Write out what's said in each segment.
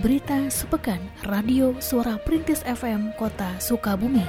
Berita Sepekan Radio Suara Perintis FM Kota Sukabumi.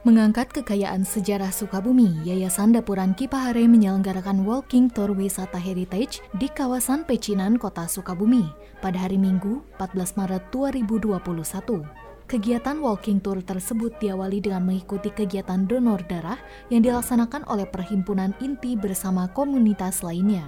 Mengangkat kekayaan sejarah Sukabumi, Yayasan Dapuran Kipahare menyelenggarakan walking tour wisata heritage di kawasan Pecinan, Kota Sukabumi pada hari Minggu, 14 Maret 2021. Kegiatan walking tour tersebut diawali dengan mengikuti kegiatan donor darah yang dilaksanakan oleh Perhimpunan Inti bersama komunitas lainnya.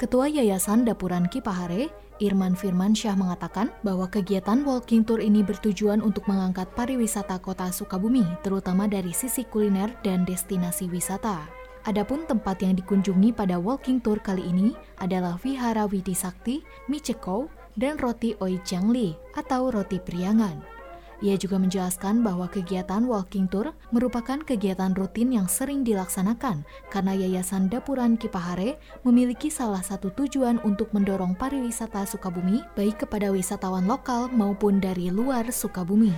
Ketua Yayasan Dapuran Kipahare, Irman Firmansyah mengatakan bahwa kegiatan walking tour ini bertujuan untuk mengangkat pariwisata kota Sukabumi, terutama dari sisi kuliner dan destinasi wisata. Adapun tempat yang dikunjungi pada walking tour kali ini adalah Vihara Widi Sakti, Micheko, dan Roti Oi Changli atau roti priangan. Ia juga menjelaskan bahwa kegiatan walking tour merupakan kegiatan rutin yang sering dilaksanakan karena Yayasan Dapuran Kipahare memiliki salah satu tujuan untuk mendorong pariwisata Sukabumi baik kepada wisatawan lokal maupun dari luar Sukabumi.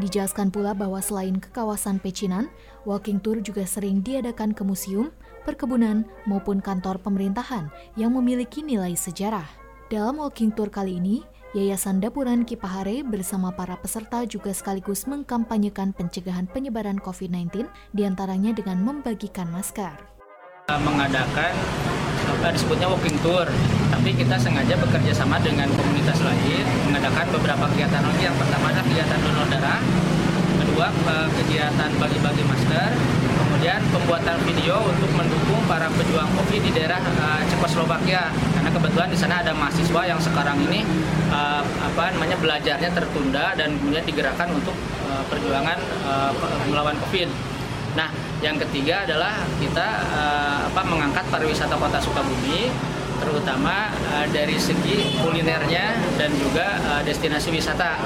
Dijelaskan pula bahwa selain ke kawasan Pecinan, walking tour juga sering diadakan ke museum, perkebunan, maupun kantor pemerintahan yang memiliki nilai sejarah. Dalam walking tour kali ini, Yayasan Dapuran Kipahare bersama para peserta juga sekaligus mengkampanyekan pencegahan penyebaran COVID-19 di antaranya dengan membagikan masker. Mengadakan apa disebutnya walking tour, tapi kita sengaja bekerja sama dengan komunitas lain mengadakan beberapa kegiatan lagi. Yang pertama adalah kegiatan donor darah, kegiatan bagi-bagi masker, kemudian pembuatan video untuk mendukung para pejuang COVID di daerah uh, Cekoslovakia karena kebetulan di sana ada mahasiswa yang sekarang ini uh, apa namanya belajarnya tertunda dan kemudian digerakkan untuk uh, perjuangan melawan COVID. Nah, yang ketiga adalah kita apa mengangkat pariwisata Kota Sukabumi terutama uh, dari segi kulinernya dan juga uh, destinasi wisata.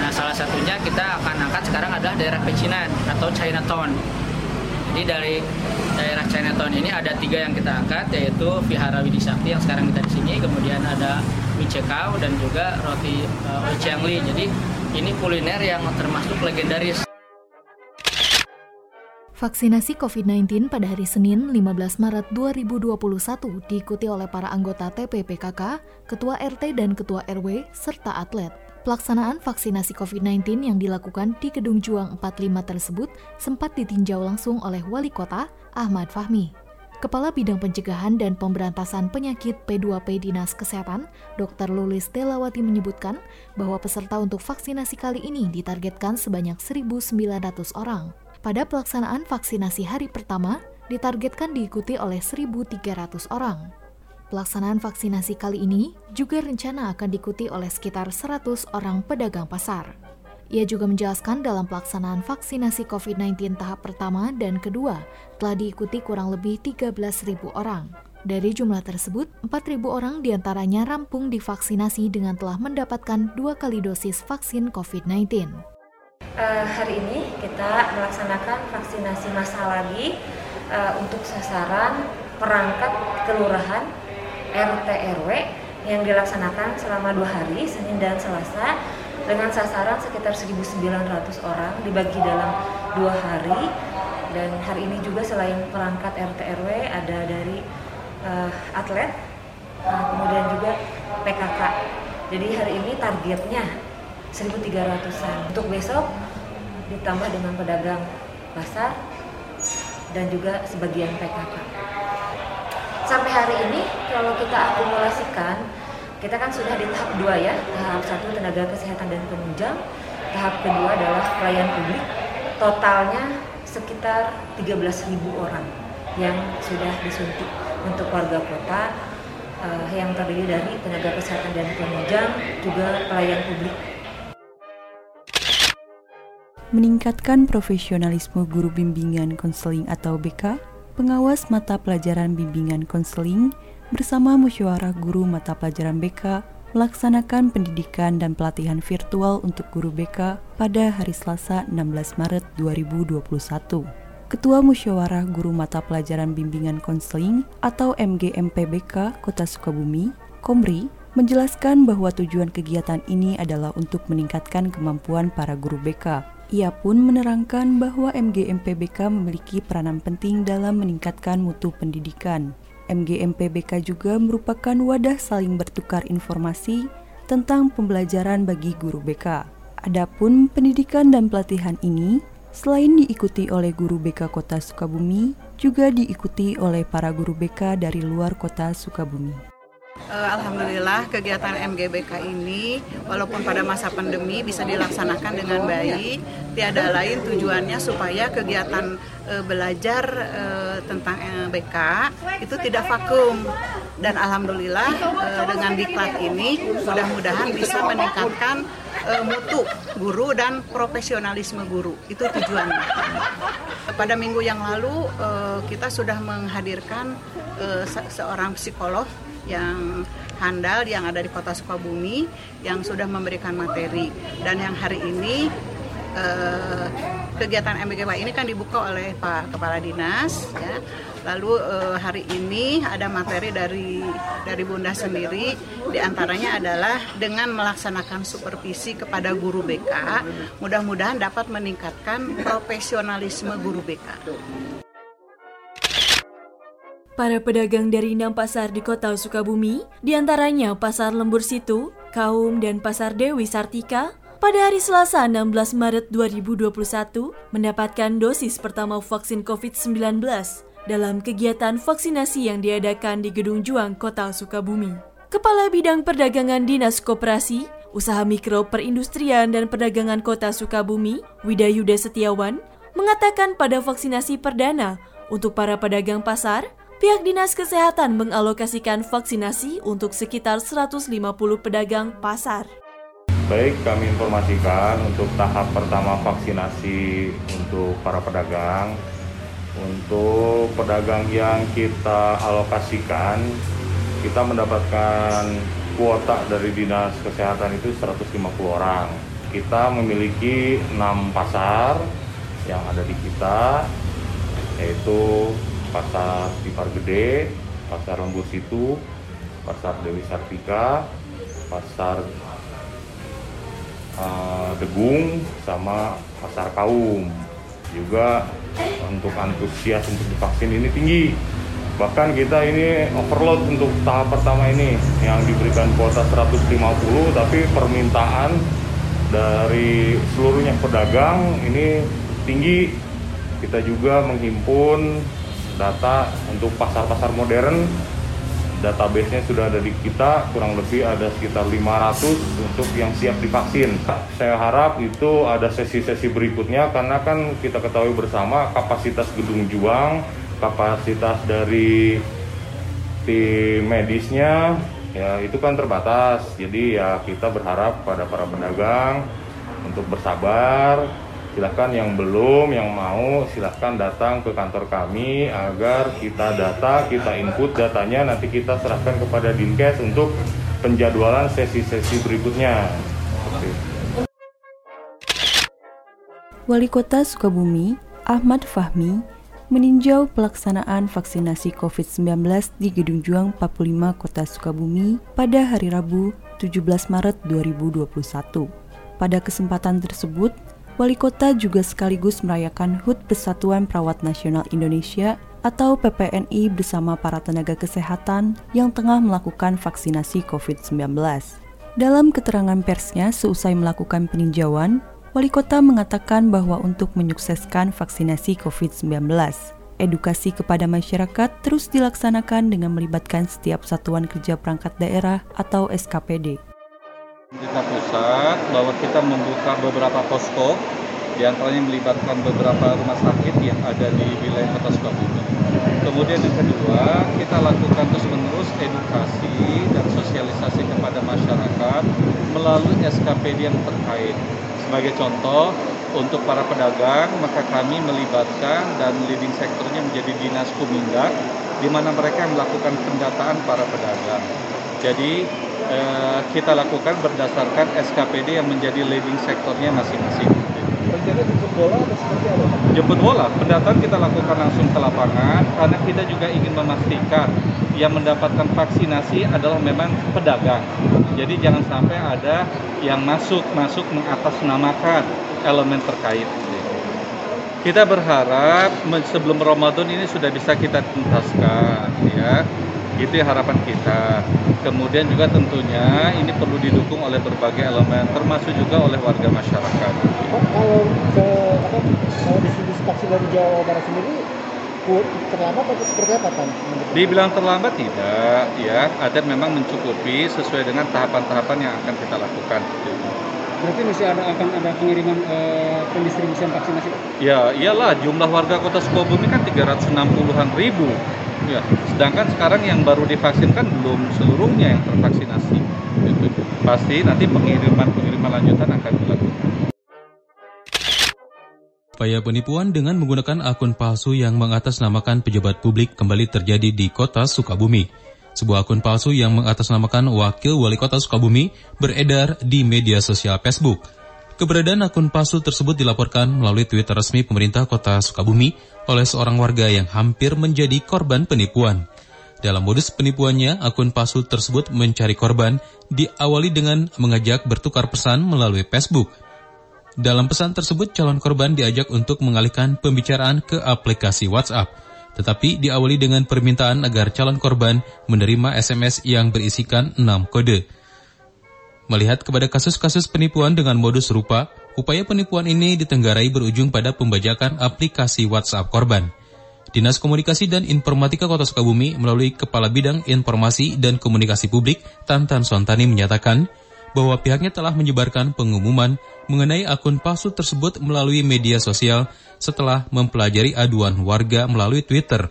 Nah, salah satunya kita akan angkat sekarang adalah daerah Pecinan atau Chinatown. Jadi dari daerah Chinatown ini ada tiga yang kita angkat yaitu Vihara Widisakti yang sekarang kita di sini, kemudian ada Michekau dan juga roti uh, Ochiangli. Jadi ini kuliner yang termasuk legendaris. Vaksinasi COVID-19 pada hari Senin 15 Maret 2021 diikuti oleh para anggota TPPKK, Ketua RT dan Ketua RW, serta atlet. Pelaksanaan vaksinasi COVID-19 yang dilakukan di Gedung Juang 45 tersebut sempat ditinjau langsung oleh Wali Kota Ahmad Fahmi. Kepala Bidang Pencegahan dan Pemberantasan Penyakit P2P Dinas Kesehatan, Dr. Lulis Telawati menyebutkan bahwa peserta untuk vaksinasi kali ini ditargetkan sebanyak 1.900 orang. Pada pelaksanaan vaksinasi hari pertama, ditargetkan diikuti oleh 1.300 orang. Pelaksanaan vaksinasi kali ini juga rencana akan diikuti oleh sekitar 100 orang pedagang pasar. Ia juga menjelaskan dalam pelaksanaan vaksinasi COVID-19 tahap pertama dan kedua telah diikuti kurang lebih 13.000 orang. Dari jumlah tersebut, 4.000 orang di antaranya rampung divaksinasi dengan telah mendapatkan dua kali dosis vaksin COVID-19 uh, hari ini kita melaksanakan vaksinasi massal lagi uh, untuk sasaran perangkat kelurahan RT RW yang dilaksanakan selama dua hari Senin dan Selasa dengan sasaran sekitar 1.900 orang dibagi dalam dua hari dan hari ini juga selain perangkat RT RW ada dari uh, atlet uh, kemudian juga PKK jadi hari ini targetnya 1.300an. Untuk besok ditambah dengan pedagang pasar dan juga sebagian PKK. Sampai hari ini kalau kita akumulasikan, kita kan sudah di tahap dua ya, tahap satu tenaga kesehatan dan penunjang, tahap kedua adalah pelayan publik. Totalnya sekitar 13.000 orang yang sudah disuntik untuk warga kota uh, yang terdiri dari tenaga kesehatan dan penunjang, juga pelayan publik meningkatkan profesionalisme guru bimbingan konseling atau BK, pengawas mata pelajaran bimbingan konseling bersama musyawarah guru mata pelajaran BK melaksanakan pendidikan dan pelatihan virtual untuk guru BK pada hari Selasa 16 Maret 2021. Ketua Musyawarah Guru Mata Pelajaran Bimbingan Konseling atau MGMPBK Kota Sukabumi, Komri, menjelaskan bahwa tujuan kegiatan ini adalah untuk meningkatkan kemampuan para guru BK Ia pun menerangkan bahwa MGMPBK memiliki peranan penting dalam meningkatkan mutu pendidikan. MGMPBK juga merupakan wadah saling bertukar informasi tentang pembelajaran bagi guru BK. Adapun pendidikan dan pelatihan ini selain diikuti oleh guru BK Kota Sukabumi, juga diikuti oleh para guru BK dari luar Kota Sukabumi. Eh, Alhamdulillah kegiatan MGBK ini walaupun pada masa pandemi bisa dilaksanakan dengan baik. Tiada lain tujuannya supaya kegiatan e, belajar e, tentang MGBK itu tidak vakum. Dan alhamdulillah e, dengan diklat ini mudah-mudahan bisa meningkatkan e, mutu guru dan profesionalisme guru. Itu tujuannya. Pada minggu yang lalu e, kita sudah menghadirkan e, seorang psikolog yang handal yang ada di kota Sukabumi yang sudah memberikan materi dan yang hari ini eh, kegiatan MBKP ini kan dibuka oleh Pak Kepala Dinas ya. Lalu eh, hari ini ada materi dari dari Bunda sendiri di antaranya adalah dengan melaksanakan supervisi kepada guru BK mudah-mudahan dapat meningkatkan profesionalisme guru BK. Para pedagang dari enam pasar di kota Sukabumi, di antaranya Pasar Lembur Situ, Kaum, dan Pasar Dewi Sartika, pada hari Selasa 16 Maret 2021 mendapatkan dosis pertama vaksin COVID-19 dalam kegiatan vaksinasi yang diadakan di Gedung Juang, Kota Sukabumi. Kepala Bidang Perdagangan Dinas Koperasi, Usaha Mikro Perindustrian dan Perdagangan Kota Sukabumi, Widayuda Setiawan, mengatakan pada vaksinasi perdana untuk para pedagang pasar, Pihak Dinas Kesehatan mengalokasikan vaksinasi untuk sekitar 150 pedagang pasar. Baik, kami informasikan untuk tahap pertama vaksinasi untuk para pedagang. Untuk pedagang yang kita alokasikan, kita mendapatkan kuota dari Dinas Kesehatan itu 150 orang. Kita memiliki 6 pasar yang ada di kita, yaitu pasar Tipar Gede, pasar Lembur Situ, pasar Dewi Sartika, pasar uh, Degung, sama pasar Kaum. Juga untuk antusias untuk divaksin ini tinggi. Bahkan kita ini overload untuk tahap pertama ini yang diberikan kuota 150 tapi permintaan dari seluruhnya pedagang ini tinggi. Kita juga menghimpun data untuk pasar-pasar modern database-nya sudah ada di kita kurang lebih ada sekitar 500 untuk yang siap divaksin. Saya harap itu ada sesi-sesi berikutnya karena kan kita ketahui bersama kapasitas gedung juang, kapasitas dari tim medisnya ya itu kan terbatas. Jadi ya kita berharap pada para pedagang untuk bersabar silahkan yang belum yang mau silahkan datang ke kantor kami agar kita data kita input datanya. Nanti kita serahkan kepada dinkes untuk penjadwalan sesi-sesi berikutnya. Wali Kota Sukabumi Ahmad Fahmi meninjau pelaksanaan vaksinasi COVID-19 di Gedung Juang 45 Kota Sukabumi pada hari Rabu 17 Maret 2021. Pada kesempatan tersebut, Wali kota juga sekaligus merayakan HUT Persatuan Perawat Nasional Indonesia atau PPNI bersama para tenaga kesehatan yang tengah melakukan vaksinasi COVID-19. Dalam keterangan persnya seusai melakukan peninjauan, Wali Kota mengatakan bahwa untuk menyukseskan vaksinasi COVID-19, edukasi kepada masyarakat terus dilaksanakan dengan melibatkan setiap satuan kerja perangkat daerah atau SKPD. Pemerintah pusat bahwa kita membuka beberapa posko di antaranya melibatkan beberapa rumah sakit yang ada di wilayah Kota Sukabumi. Kemudian yang kedua, kita lakukan terus-menerus edukasi dan sosialisasi kepada masyarakat melalui SKPD yang terkait. Sebagai contoh, untuk para pedagang, maka kami melibatkan dan leading sektornya menjadi Dinas Kumindak, di mana mereka melakukan pendataan para pedagang. Jadi Eh, kita lakukan berdasarkan SKPD yang menjadi leading sektornya masing-masing. rencana jemput bola atau seperti apa? Jemput bola, pendataan kita lakukan langsung ke lapangan karena kita juga ingin memastikan yang mendapatkan vaksinasi adalah memang pedagang. Jadi jangan sampai ada yang masuk masuk mengatasnamakan elemen terkait. Kita berharap sebelum Ramadan ini sudah bisa kita tuntaskan, ya. Itu harapan kita. Kemudian juga tentunya ini perlu didukung oleh berbagai elemen, termasuk juga oleh warga masyarakat. Kalau ke apa, kalau distribusi vaksin dari Jawa Barat sendiri terlambat atau seperti apa kan? Dibilang terlambat tidak, ya. Ada memang mencukupi sesuai dengan tahapan-tahapan yang akan kita lakukan. Berarti masih ada akan ada pengiriman eh, pendistribusian vaksinasi? Ya, iyalah jumlah warga Kota Sukabumi kan 360-an ribu. Ya, sedangkan sekarang yang baru divaksinkan belum seluruhnya yang tervaksinasi. Gitu. Pasti nanti pengiriman-pengiriman lanjutan akan dilakukan. Upaya penipuan dengan menggunakan akun palsu yang mengatasnamakan pejabat publik kembali terjadi di kota Sukabumi. Sebuah akun palsu yang mengatasnamakan wakil wali kota Sukabumi beredar di media sosial Facebook. Keberadaan akun palsu tersebut dilaporkan melalui Twitter resmi pemerintah kota Sukabumi oleh seorang warga yang hampir menjadi korban penipuan. Dalam modus penipuannya, akun palsu tersebut mencari korban diawali dengan mengajak bertukar pesan melalui Facebook – dalam pesan tersebut, calon korban diajak untuk mengalihkan pembicaraan ke aplikasi WhatsApp, tetapi diawali dengan permintaan agar calon korban menerima SMS yang berisikan 6 kode. Melihat kepada kasus-kasus penipuan dengan modus serupa, upaya penipuan ini ditenggarai berujung pada pembajakan aplikasi WhatsApp korban. Dinas Komunikasi dan Informatika Kota Sukabumi melalui Kepala Bidang Informasi dan Komunikasi Publik Tantan Sontani menyatakan, bahwa pihaknya telah menyebarkan pengumuman mengenai akun palsu tersebut melalui media sosial setelah mempelajari aduan warga melalui Twitter.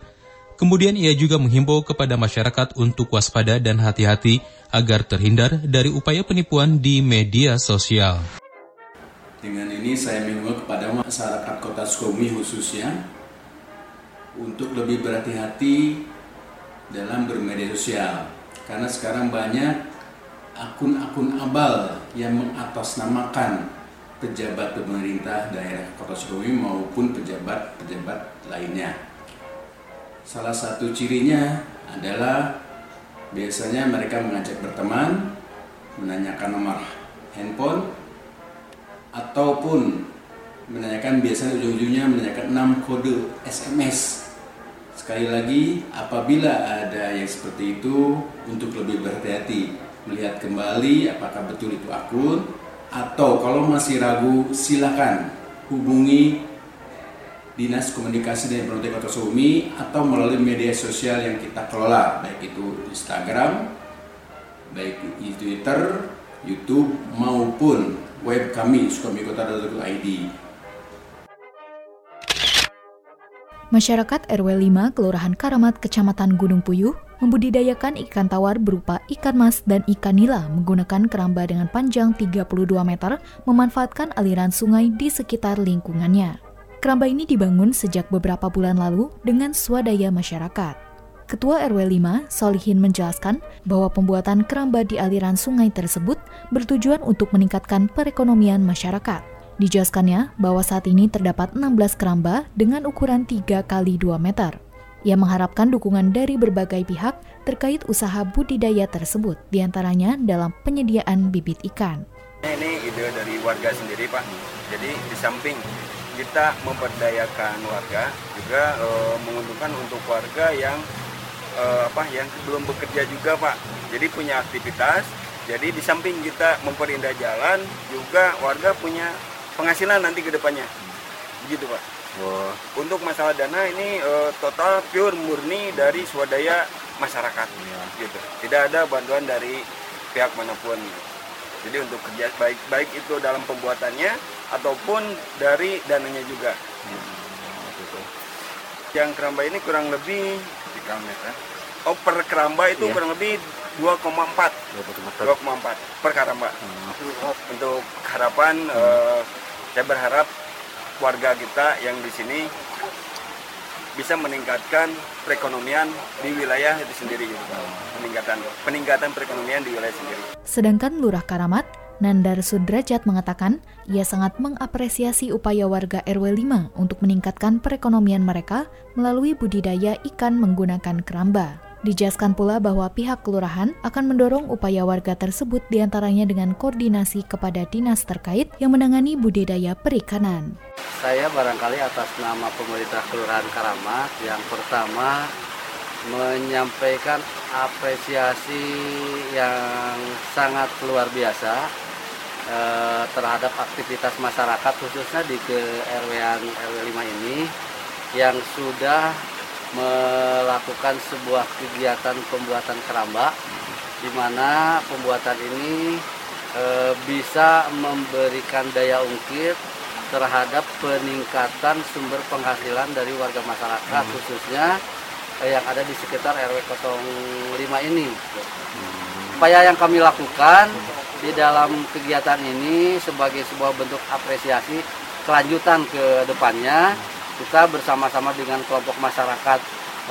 Kemudian ia juga menghimbau kepada masyarakat untuk waspada dan hati-hati agar terhindar dari upaya penipuan di media sosial. Dengan ini saya menghimbau kepada masyarakat kota Sukabumi khususnya untuk lebih berhati-hati dalam bermedia sosial. Karena sekarang banyak akun-akun abal yang mengatasnamakan pejabat pemerintah daerah Kota Sukabumi maupun pejabat-pejabat lainnya. Salah satu cirinya adalah biasanya mereka mengajak berteman, menanyakan nomor handphone, ataupun menanyakan biasanya ujung-ujungnya menanyakan 6 kode SMS. Sekali lagi, apabila ada yang seperti itu, untuk lebih berhati-hati, melihat kembali apakah betul itu akun atau kalau masih ragu silakan hubungi Dinas Komunikasi dan Informatika Kota Sukabumi atau melalui media sosial yang kita kelola baik itu Instagram, baik di Twitter, YouTube maupun web kami sukabumi-kota.id. Masyarakat RW 5 Kelurahan Karamat Kecamatan Gunung Puyuh membudidayakan ikan tawar berupa ikan mas dan ikan nila menggunakan keramba dengan panjang 32 meter memanfaatkan aliran sungai di sekitar lingkungannya. Keramba ini dibangun sejak beberapa bulan lalu dengan swadaya masyarakat. Ketua RW 5, Solihin menjelaskan bahwa pembuatan keramba di aliran sungai tersebut bertujuan untuk meningkatkan perekonomian masyarakat. Dijelaskannya bahwa saat ini terdapat 16 keramba dengan ukuran 3 kali 2 meter. Ia mengharapkan dukungan dari berbagai pihak terkait usaha budidaya tersebut, di antaranya dalam penyediaan bibit ikan. Ini ide dari warga sendiri Pak, jadi di samping kita memperdayakan warga, juga e, menguntungkan untuk warga yang e, apa yang belum bekerja juga Pak. Jadi punya aktivitas, jadi di samping kita memperindah jalan, juga warga punya penghasilan nanti ke depannya. Begitu Pak. Wah. Untuk masalah dana ini uh, total pure murni dari swadaya masyarakat, ya. gitu. Tidak ada bantuan dari pihak mana pun. Jadi untuk kerja baik baik itu dalam pembuatannya ataupun dari dananya juga. Hmm. Gitu. Yang keramba ini kurang lebih 3 meter. Oh per keramba itu ya. kurang lebih 2,4 2,4 per keramba. Hmm. Untuk harapan hmm. uh, saya berharap warga kita yang di sini bisa meningkatkan perekonomian di wilayah itu sendiri gitu. Peningkatan peningkatan perekonomian di wilayah sendiri. Sedangkan Lurah Karamat Nandar Sudrajat mengatakan, ia sangat mengapresiasi upaya warga RW 5 untuk meningkatkan perekonomian mereka melalui budidaya ikan menggunakan keramba. Dijelaskan pula bahwa pihak kelurahan akan mendorong upaya warga tersebut di antaranya dengan koordinasi kepada dinas terkait yang menangani budidaya perikanan. Saya barangkali atas nama pemerintah Kelurahan Karamat yang pertama menyampaikan apresiasi yang sangat luar biasa eh, terhadap aktivitas masyarakat khususnya di ke RW RW 5 ini yang sudah melakukan sebuah kegiatan pembuatan keramba di mana pembuatan ini e, bisa memberikan daya ungkit terhadap peningkatan sumber penghasilan dari warga masyarakat hmm. khususnya e, yang ada di sekitar RW 05 ini. Hmm. Upaya yang kami lakukan di dalam kegiatan ini sebagai sebuah bentuk apresiasi kelanjutan ke depannya kita bersama-sama dengan kelompok masyarakat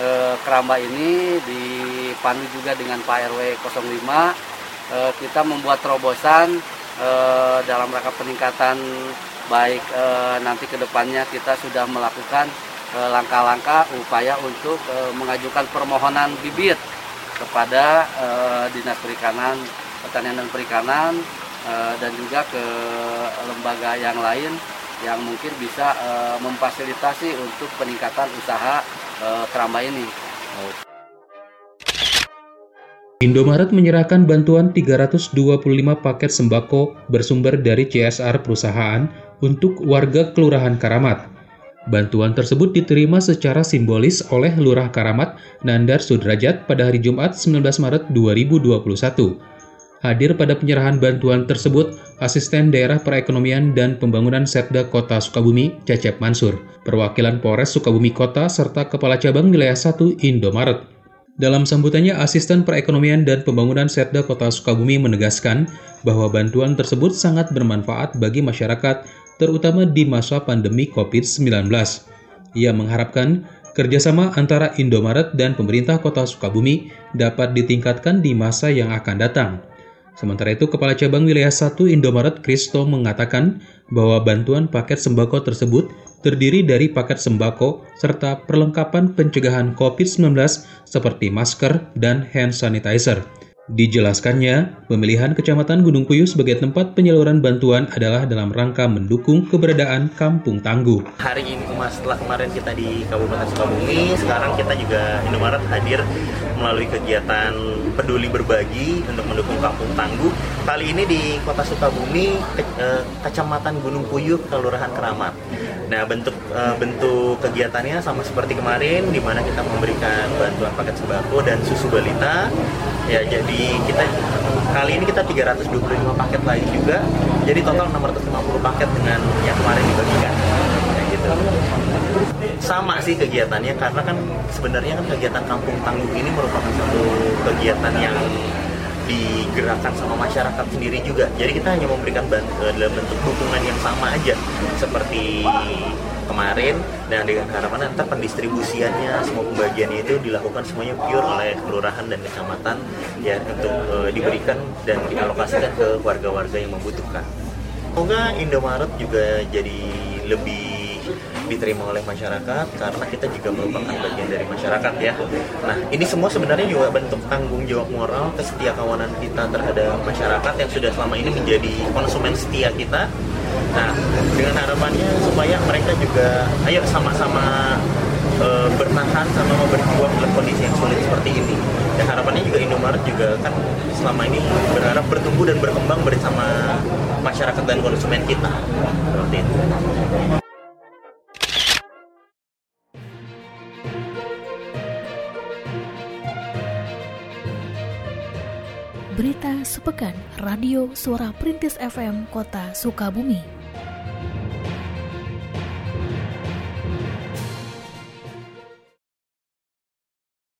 e, Keramba ini dipandu juga dengan Pak RW 05 e, kita membuat terobosan e, dalam rangka peningkatan baik e, nanti ke depannya kita sudah melakukan langkah-langkah upaya untuk mengajukan permohonan bibit kepada Dinas Perikanan, Pertanian dan Perikanan e, dan juga ke lembaga yang lain yang mungkin bisa e, memfasilitasi untuk peningkatan usaha e, keramba ini. Indomaret menyerahkan bantuan 325 paket sembako bersumber dari CSR perusahaan untuk warga Kelurahan Karamat. Bantuan tersebut diterima secara simbolis oleh Lurah Karamat Nandar Sudrajat pada hari Jumat 19 Maret 2021. Hadir pada penyerahan bantuan tersebut, Asisten Daerah Perekonomian dan Pembangunan Setda Kota Sukabumi, Cecep Mansur, perwakilan Polres Sukabumi Kota, serta Kepala Cabang Wilayah 1 Indomaret. Dalam sambutannya, Asisten Perekonomian dan Pembangunan Setda Kota Sukabumi menegaskan bahwa bantuan tersebut sangat bermanfaat bagi masyarakat, terutama di masa pandemi COVID-19. Ia mengharapkan kerjasama antara Indomaret dan pemerintah kota Sukabumi dapat ditingkatkan di masa yang akan datang. Sementara itu, Kepala Cabang Wilayah 1 Indomaret Kristo mengatakan bahwa bantuan paket sembako tersebut terdiri dari paket sembako serta perlengkapan pencegahan COVID-19 seperti masker dan hand sanitizer. Dijelaskannya, pemilihan Kecamatan Gunung Puyuh sebagai tempat penyaluran bantuan adalah dalam rangka mendukung keberadaan Kampung Tangguh. Hari ini setelah kemarin kita di Kabupaten Sukabumi, sekarang kita juga Indomaret hadir melalui kegiatan peduli berbagi untuk mendukung Kampung Tangguh. Kali ini di Kota Sukabumi, ke, eh, Kecamatan Gunung Puyuh, Kelurahan Keramat. Nah, bentuk eh, bentuk kegiatannya sama seperti kemarin, di mana kita memberikan bantuan paket sembako dan susu balita ya jadi kita kali ini kita 325 paket lagi juga. Jadi total 650 paket dengan yang kemarin dibagikan. Ya gitu. Sama sih kegiatannya karena kan sebenarnya kan kegiatan kampung tangguh ini merupakan satu kegiatan yang digerakkan sama masyarakat sendiri juga. Jadi kita hanya memberikan bantuan dalam bentuk dukungan yang sama aja. Seperti kemarin dan dengan harapan nanti pendistribusiannya semua pembagiannya itu dilakukan semuanya pure oleh kelurahan dan kecamatan ya untuk e, diberikan dan dialokasikan ke warga-warga yang membutuhkan. Semoga Indomaret juga jadi lebih diterima oleh masyarakat karena kita juga merupakan bagian dari masyarakat ya. Nah ini semua sebenarnya juga bentuk tanggung jawab moral kesetiakawanan kita terhadap masyarakat yang sudah selama ini menjadi konsumen setia kita Nah, dengan harapannya supaya mereka juga ayo sama-sama e, bertahan sama mau berjuang dalam kondisi yang sulit seperti ini. Dan harapannya juga Indomaret juga kan selama ini berharap bertumbuh dan berkembang bersama masyarakat dan konsumen kita. Seperti itu. Berita Sepekan Radio Suara Perintis FM Kota Sukabumi